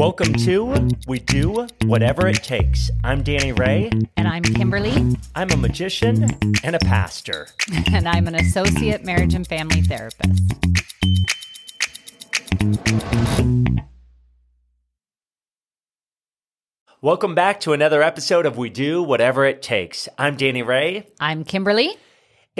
Welcome to We Do Whatever It Takes. I'm Danny Ray. And I'm Kimberly. I'm a magician and a pastor. And I'm an associate marriage and family therapist. Welcome back to another episode of We Do Whatever It Takes. I'm Danny Ray. I'm Kimberly.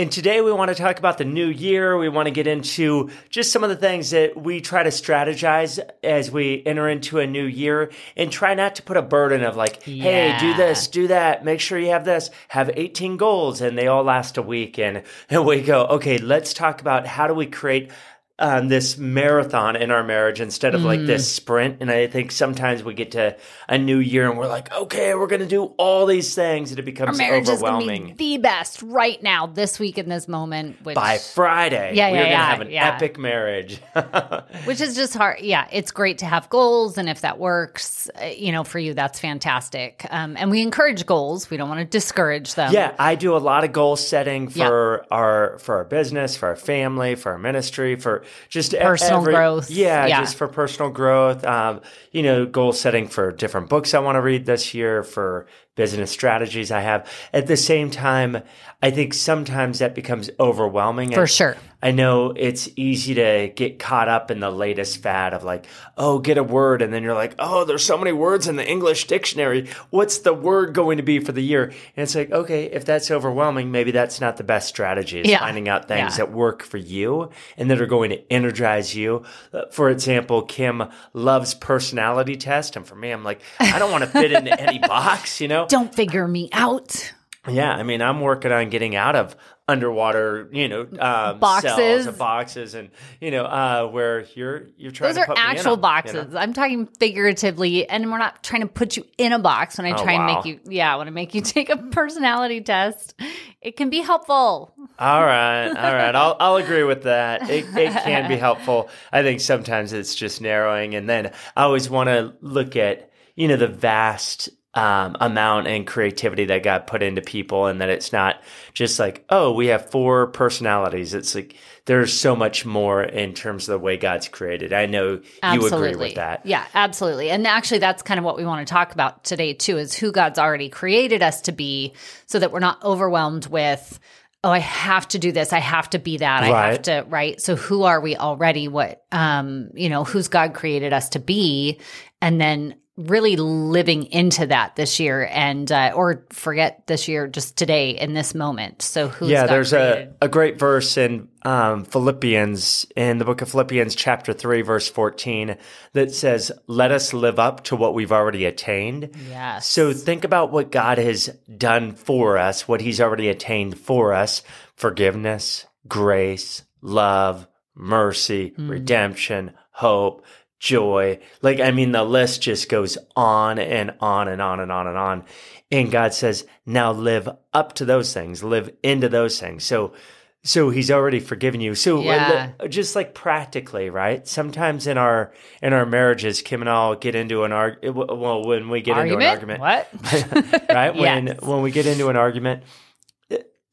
And today we want to talk about the new year. We want to get into just some of the things that we try to strategize as we enter into a new year and try not to put a burden of like, hey, do this, do that, make sure you have this, have 18 goals and they all last a week. And, and we go, okay, let's talk about how do we create um, this marathon in our marriage instead of like Mm. this sprint. And I think sometimes we get to a new year and we're like, okay, we're going to do all these things and it Our becomes overwhelming to be the best right now, this week, in this moment. Which, by Friday. Yeah, we're yeah, gonna yeah, have an yeah. epic marriage. which is just hard. Yeah, it's great to have goals, and if that works, uh, you know, for you, that's fantastic. Um, and we encourage goals. We don't want to discourage them. yeah, I do a lot of goal setting for our for our business, for our family, for our ministry, for just Personal growth. Yeah, Yeah. just for personal growth. Um, you know, goal setting for different books I want to read this year, for business strategies I have. At the same time, I think sometimes that becomes overwhelming. for sure. I know it's easy to get caught up in the latest fad of like, oh, get a word. And then you're like, oh, there's so many words in the English dictionary. What's the word going to be for the year? And it's like, okay, if that's overwhelming, maybe that's not the best strategy. Yeah. finding out things Yeah. that work for you and that are going to energize you. Uh, For example, Kim loves personality test. And for me, I'm like, I don't want to fit into any box, you know? Don't figure me out. Yeah, I mean, I'm working on getting out of underwater, you know, um, Boxes. cells and boxes, and you know, uh, where you're you're trying. Those to are put me in actual boxes. you know? I'm talking figuratively, and we're not trying to put you in a box. When I Oh, try and make you, yeah, when I make you take a personality test, it can be helpful. All right, all right, I'll I'll agree with that. It it can be helpful. I think sometimes it's just narrowing, and then I always want to look at you know the vast. Um, amount and creativity that got put into people, and that it's not just like, oh, we have four personalities. It's like there's so much more in terms of the way God's created. I know you agree with that. Yeah, absolutely. And actually, that's kind of what we want to talk about today, too, is who God's already created us to be so that we're not overwhelmed with, oh, I have to do this. I have to be that. I have to, right? So who are we already? What, um, you know, who's God created us to be? And then really living into that this year and, uh, or forget this year, just today in this moment. So who's yeah, there's created? a, a great verse in um, Philippians, in the book of Philippians, chapter 3, verse 14, that says, Let us live up to what we've already attained. Yes. So think about what God has done for us, what He's already attained for us forgiveness, grace, love, mercy, Mm. redemption, hope, joy. Like, I mean, the list just goes on and on and on and on and on. And God says, now live up to those things, live into those things. So, so he's already forgiven you. So uh, Yeah. just like practically, right? Sometimes in our in our marriages, Kim and I'll get into an argument. Well, when we get into an argument, What? right? When Yes. when we get into an argument,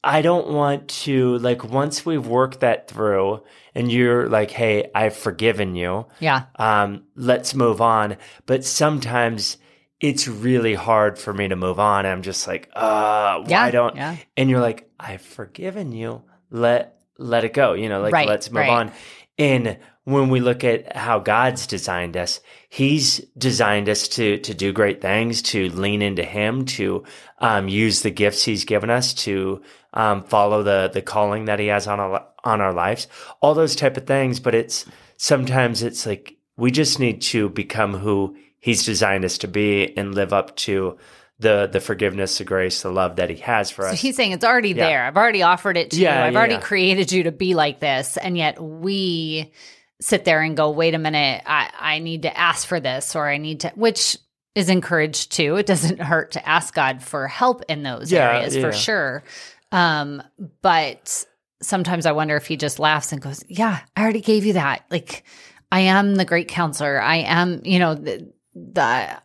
I don't want to like once we've worked that through, and you're like, "Hey, I've forgiven you. yeah. Um, let's move on." But sometimes it's really hard for me to move on. I'm just like, "Uh, why Yeah, don't?" yeah. And you're like, "I've forgiven you. Let let it go." You know, like Right, let's move right. on. And when we look at how God's designed us, He's designed us to to do great things, to lean into Him, to um, use the gifts He's given us, to um, follow the the calling that He has on our on our lives, all those type of things. But it's sometimes it's like we just need to become who He's designed us to be and live up to the the forgiveness, the grace, the love that He has for So us. he's saying it's already Yeah. there. I've already offered it to Yeah, you. I've yeah, already created you to be like this. And yet we sit there and go, wait a minute, I, I need to ask for this or I need to, which is encouraged too. It doesn't hurt to ask God for help in those areas for sure. Um, but sometimes I wonder if he just laughs and goes, yeah, I already gave you that. Like, I am the great counselor. I am, you know, the, the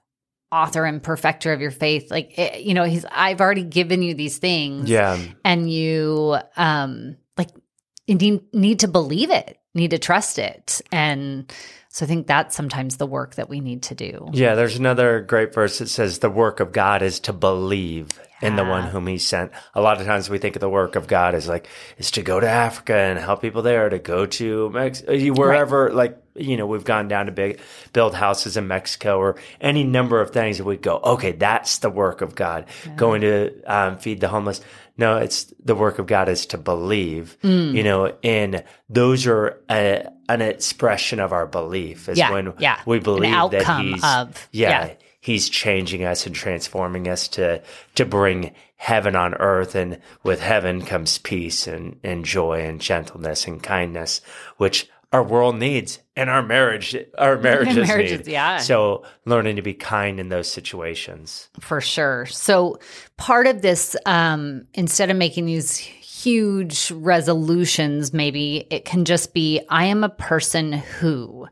author and perfecter of your faith. Like, it, you know, he's, I've already given you these things yeah, and you, um, like, you need, need to believe it. need to trust it. And so I think that's sometimes the work that we need to do. Yeah, there's another great verse that says the work of God is to believe in the one whom he sent. A lot of times we think of the work of God as like is to go to Africa and help people there, to go to Mex- wherever like you know, we've gone down to big build houses in Mexico or any number of things that we go, okay, that's the work of God. Going to um, feed the homeless. No, it's the work of God is to believe, Mm. you know, and those are a, an expression of our belief is Yeah, when yeah. we believe that he's, of- yeah, yeah. He's changing us and transforming us to to bring heaven on earth and with heaven comes peace and, and joy and gentleness and kindness which our world needs and our marriage our marriages, marriages, need. yeah. so learning to be kind in those situations For sure. So part of this, um, instead of making these huge resolutions, maybe it can just be I am a person who.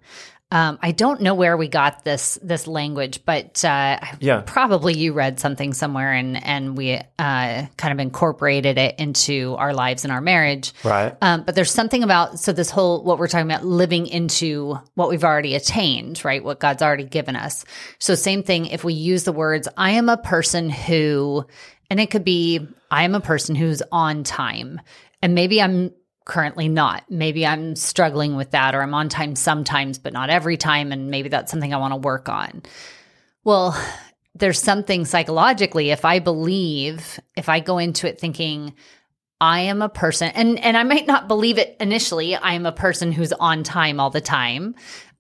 Um, I don't know where we got this this language, but uh, Yeah. probably you read something somewhere, and and we uh, kind of incorporated it into our lives and our marriage. right Um, but there's something about so this whole what we're talking about living into what we've already attained, right? What God's already given us. So same thing if we use the words I am a person who and it could be I am a person who's on time. And maybe I'm currently not. Maybe I'm struggling with that or I'm on time sometimes but not every time and maybe that's something I want to work on. Well, there's something psychologically if I believe, if I go into it thinking I am a person and and I might not believe it initially. I am a person who's on time all the time.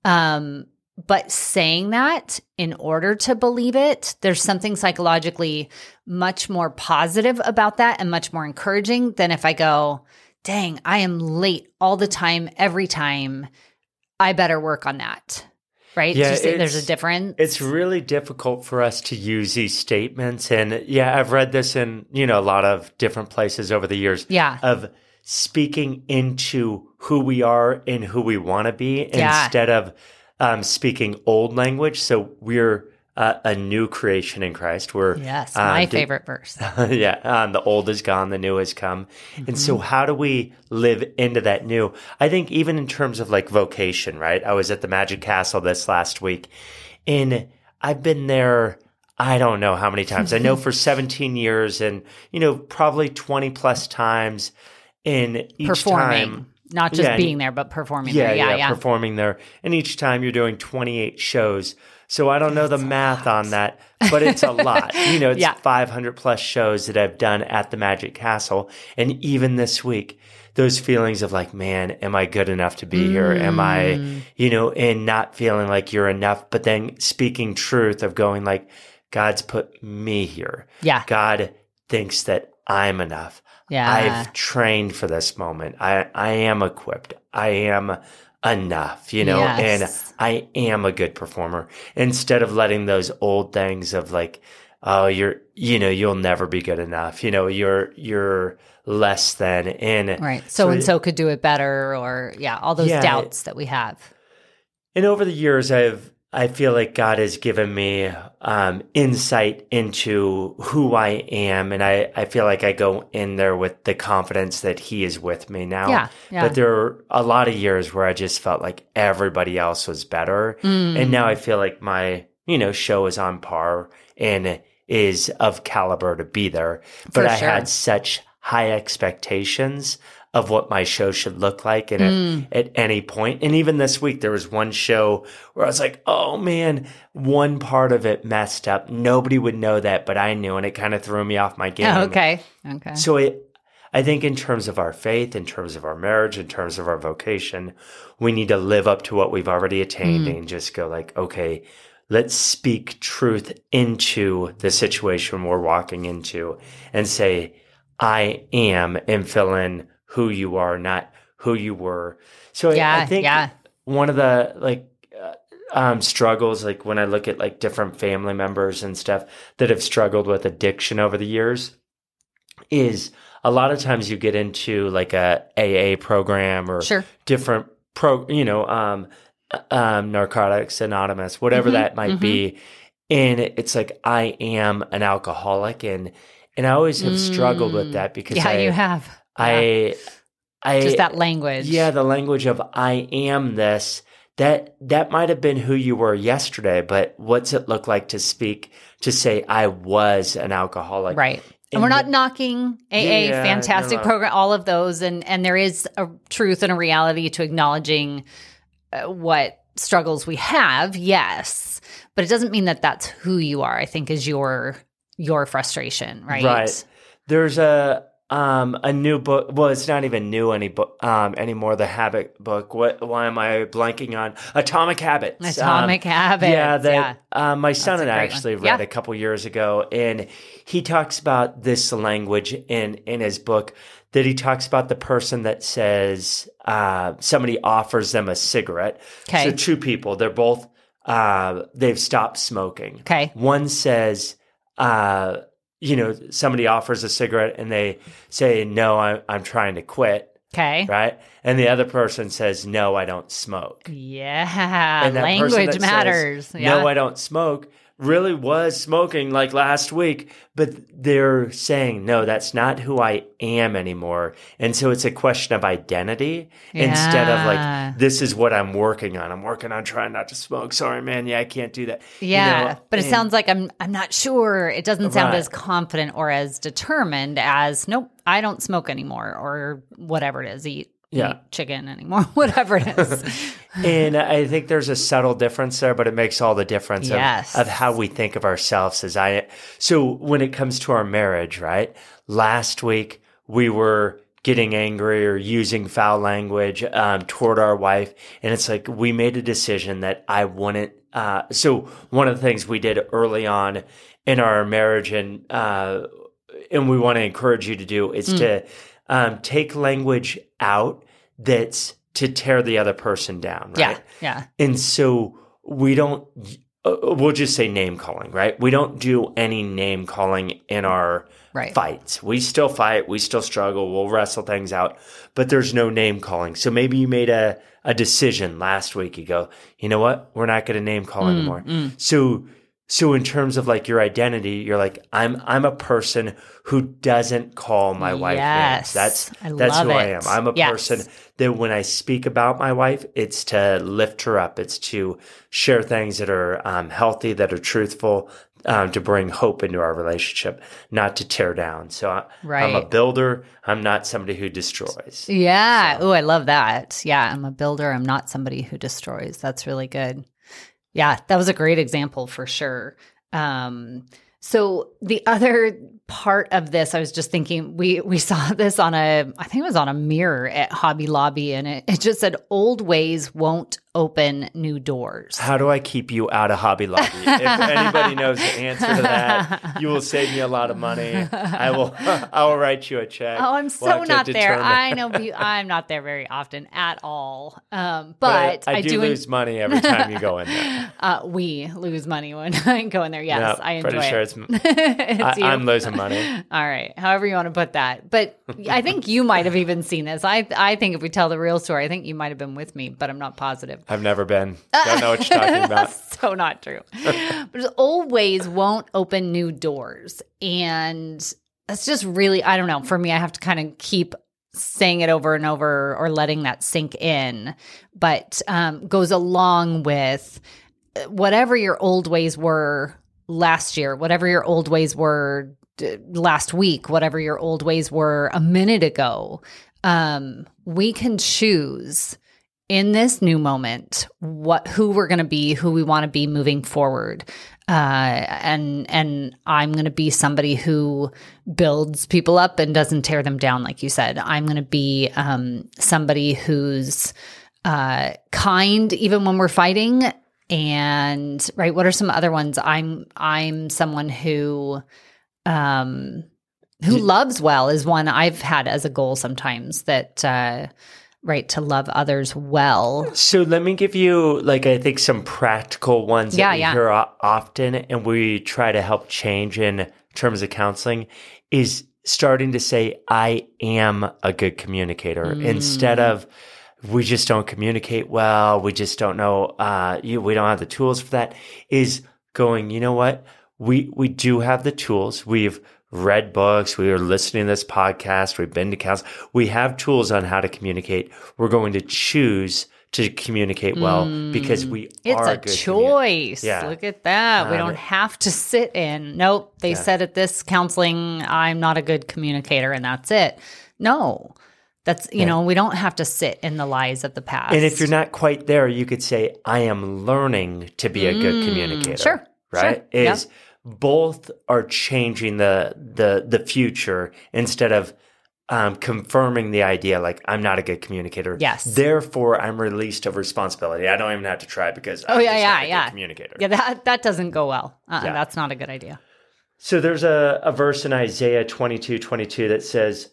Um but saying that in order to believe it, there's something psychologically much more positive about that and much more encouraging than if I go, dang, I am late all the time, every time. I better work on that. Right? Yeah, Do you see there's a difference? it's really difficult for us to use these statements and yeah i've read this in you know a lot of different places over the years Yeah. of speaking into who we are and who we want to be Yeah. instead of um, speaking old language so we're uh, a new creation in christ we're yes, um, my di- favorite verse. yeah, um, the old is gone, the new has come. And so, Mm-hmm. how do we live into that new? I think, even in terms of like vocation, right? I was at the Magic Castle this last week, and I've been there. I don't know how many times. I know for 17 years, and you know, probably 20 plus times. In each performing, time, not just Yeah, being there, but performing yeah, there. Yeah, yeah, yeah. performing there. And each time you're doing 28 shows. So I don't know the math on that, but it's a lot. You know, it's Yeah. 500 plus shows that I've done at the Magic Castle. And even this week, those feelings of like, man, am I good enough to be here? Am Mm. I, you know, and not feeling like you're enough, but then speaking truth of going like, God's put me here. Yeah. God thinks that I'm enough. Yeah. I've trained for this moment. I, I am equipped. I am enough, you know, Yes. and I am a good performer instead of letting those old things of like, oh, you're, you know, you'll never be good enough. You know, you're, you're less than and Right. So and so could do it better or yeah, all those Yeah. doubts that we have. And over the years, I've I feel like God has given me um, insight into who I am, and I, I feel like I go in there with the confidence that He is with me now. Yeah, yeah. But there are a lot of years where I just felt like everybody else was better, Mm. and now I feel like my you know show is on par and is of caliber to be there. But For I sure. had such high expectations of what my show should look like and Mm. at, at any point and even this week there was one show where i was like oh man one part of it messed up nobody would know that but i knew and it kind of threw me off my game Oh, okay. Okay. so it i think in terms of our faith in terms of our marriage in terms of our vocation we need to live up to what we've already attained Mm. and just go like okay let's speak truth into the situation we're walking into and say i am and fill in who you are not who you were so I- I, think yeah. one of the like uh, um, struggles like when i look at like different family members and stuff that have struggled with addiction over the years is a lot of times you get into like a AA program or Sure. different pro, you know, um, um, Narcotics Anonymous, whatever Mhm, that might be, and it's like I am an alcoholic, and and I always have struggled with Mm. that because yeah, I you have. I I Just that language. yeah, the language of I am this. That that might have been who you were yesterday, but what's it look like to speak to say I was an alcoholic? Right. And And we're not the- knocking AA, Yeah, fantastic no, no. program, all of those, and and there is a truth and a reality to acknowledging uh, what struggles we have, yes, but it doesn't mean that that's who you are. I think is your your frustration, right? Right. There's a um a new book. Well, it's not even new any book um anymore. The Habit book. What? Why am I blanking on Atomic Habits? Um, Atomic habits. Yeah, that yeah. Uh, my son That's and I great one. actually read Yeah. a couple years ago, and he talks about this language in in his book. That he talks about the person that says uh, somebody offers them a cigarette. Okay. So two people, they're both uh, they've stopped smoking. Okay. One says, uh, you know, somebody offers a cigarette and they say, "No, I'm I'm trying to quit." Okay. Right, and the other person says, "No, I don't smoke." Yeah. Language says, matters. yeah. No, I don't smoke. Really was smoking like last week, but they're saying, no, that's not who I am anymore. And so it's a question of identity instead of like, this is what I'm working on. I'm working on trying not to smoke. Sorry, man. Yeah, I can't do that. You Yeah, know, but it and- sounds like I'm I'm not sure. It doesn't sound Right. as confident or as determined as nope, I don't smoke anymore or whatever it is, eat, Yeah. chicken anymore, whatever it is. and I think there's a subtle difference there, but it makes all the difference of- Yes. of, how we think of ourselves as I. So when it comes to our marriage, right? Last week we were getting angry or using foul language um, toward our wife, and it's like we made a decision that I wouldn't. Uh, so one of the things we did early on in our marriage, and uh, and we want to encourage you to do is to um, take language out that's to tear the other person down, right? yeah, yeah. And so we don't, uh, we'll just say name calling, right? We don't do any name calling in our Right. fights. We still fight, we still struggle, we'll wrestle things out, but there's no name calling. So maybe you made a, a decision last week. You go, you know what? We're not going to name Mm, call anymore. So, so in terms of like your identity, you're like, I'm, I'm a person who doesn't call my wife names. Yes. That's, I that's love who I am. I'm a Yes. person that when I speak about my wife, it's to lift her up. It's to share things that are um, healthy, that are truthful, um, to bring hope into our relationship, not to tear down. So I, I'm a builder. I'm not somebody who destroys. Yeah. Oh, I love that. Yeah, I'm a builder. I'm not somebody who destroys. That's really good. Yeah, that was a great example for sure. Um, so the other part of this, I was just thinking, we we saw this on a, I think it was on a mirror at Hobby Lobby, and it, it just said, "Old ways won't open new doors." How do I keep you out of Hobby Lobby? if anybody knows the answer to that, you will save me a lot of money. I will. I will write you a check. Oh, I'm We'll so not there. I know I'm not there very often at all. Um, but, I, I, do, do lose money every time you go in there. Uh, we lose money when I go in there. Yes, I enjoy pretty sure it. it's. It's I. I'm losing money. All right, however you want to put that. But I think you might have even seen this. I I think if we tell the real story, I think you might have been with me, but I'm not positive. I've never been. Don't know what you're talking about. so not true. but old ways won't open new doors. And that's just really, I don't know. For me, I have to kind of keep saying it over and over or letting that sink in. But um, goes along with uh, whatever your old ways were last year, whatever your old ways were last week, whatever your old ways were a minute ago. Um, we can choose in this new moment what who we're going to be who we want to be moving forward. Uh, and and i'm going to be somebody who builds people up and doesn't tear them down like you said. I'm going to be um, somebody who's uh, kind even when we're fighting. And right what are some other ones? I'm i'm someone who um who loves well is one i've had as a goal sometimes that uh right to love others well So let me give you, like, I think some practical ones Yeah, that we yeah. hear often, and we try to help change in terms of counseling. Is starting to say, "I am a good communicator," Mm. instead of "We just don't communicate well. We just don't know. Uh, you, we don't have the tools for that." Is going, you know what? We we do have the tools. We've read books, we are listening to this podcast, we've been to counseling. We have tools on how to communicate. We're going to choose to communicate well because we It's are a choice. Yeah. Look at that. we Um, don't have to sit in. Nope. They said at this counseling, I'm not a good communicator and that's it. No. That's, you know, we don't have to sit in the lies of the past. And if you're not quite there, you could say, I am learning to be a good communicator. Mm, sure, Right? sure, yeah. Both are changing the the the future instead of um, confirming the idea like I'm not a good communicator. Yes. Therefore, I'm released of responsibility. I don't even have to try because Oh, I'm yeah, yeah, not a yeah. communicator. yeah, that, that doesn't go well. Uh-uh, Yeah. That's not a good idea. So there's a, a verse in Isaiah 22, 22 that says,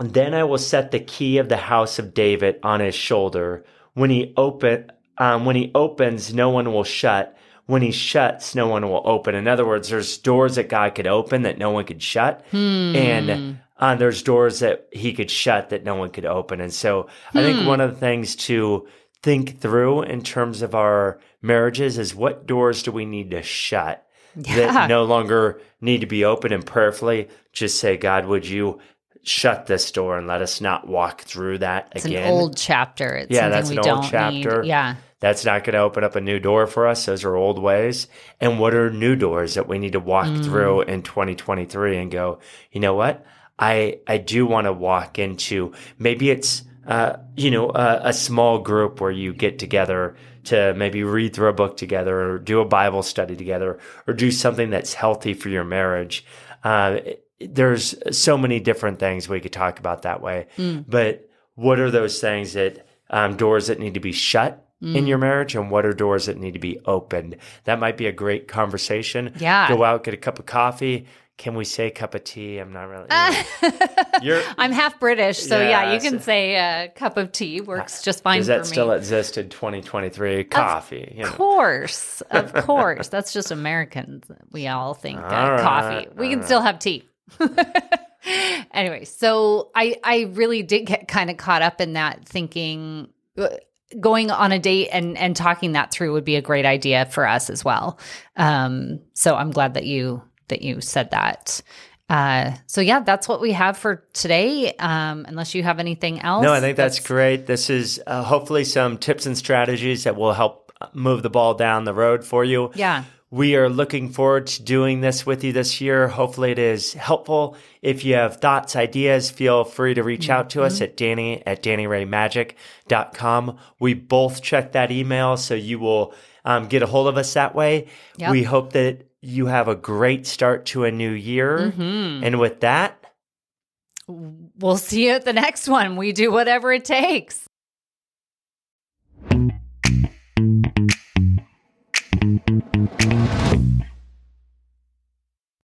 Then I will set the key of the house of David on his shoulder. When he open, um, when he opens, no one will shut. When he shuts, no one will open. In other words, there's doors that God could open that no one could shut, Hmm. and uh, there's doors that He could shut that no one could open. And so, I think one of the things to think through in terms of our marriages is what doors do we need to shut Yeah. that no longer need to be open and prayerfully just say, God, would you shut this door and let us not walk through that It's again? an old chapter. It's Yeah, that's an old chapter. need. Yeah. That's not going to open up a new door for us. Those are old ways. And what are new doors that we need to walk Mm. through in 2023 and go, you know what? I, I do want to walk into maybe it's, uh, you know, a, a small group where you get together to maybe read through a book together or do a Bible study together or do something that's healthy for your marriage. Uh, there's so many different things we could talk about that way. Mm. But what are those things that um, doors that need to be shut in Mm. your marriage and what are doors that need to be opened? That might be a great conversation. Yeah. Go out, get a cup of coffee. Can we say cup of tea? I'm not really. You're, I'm half British, so yeah, Yeah, you can so- say a cup of tea works just fine does that still exist in 2023? Coffee. you know. Of course, of course. That's just Americans. We all think uh, All right, coffee. We can right. still have tea. anyway, so I I really did get kind of caught up in that thinking uh, going on a date and and talking that through would be a great idea for us as well. Um so I'm glad that you that you said that. Uh so yeah, that's what we have for today. Um unless you have anything else. No, I think that's, great. This is uh, hopefully some tips and strategies that will help move the ball down the road for you. Yeah. We are looking forward to doing this with you this year. Hopefully, it is helpful. If you have thoughts, ideas, feel free to reach out to Mm-hmm. us at Danny at DannyRayMagic.com. We both check that email, so you will um, get a hold of us that way. Yep. We hope that you have a great start to a new year. Mhm. And with that, We'll see you at the next one. We do whatever it takes.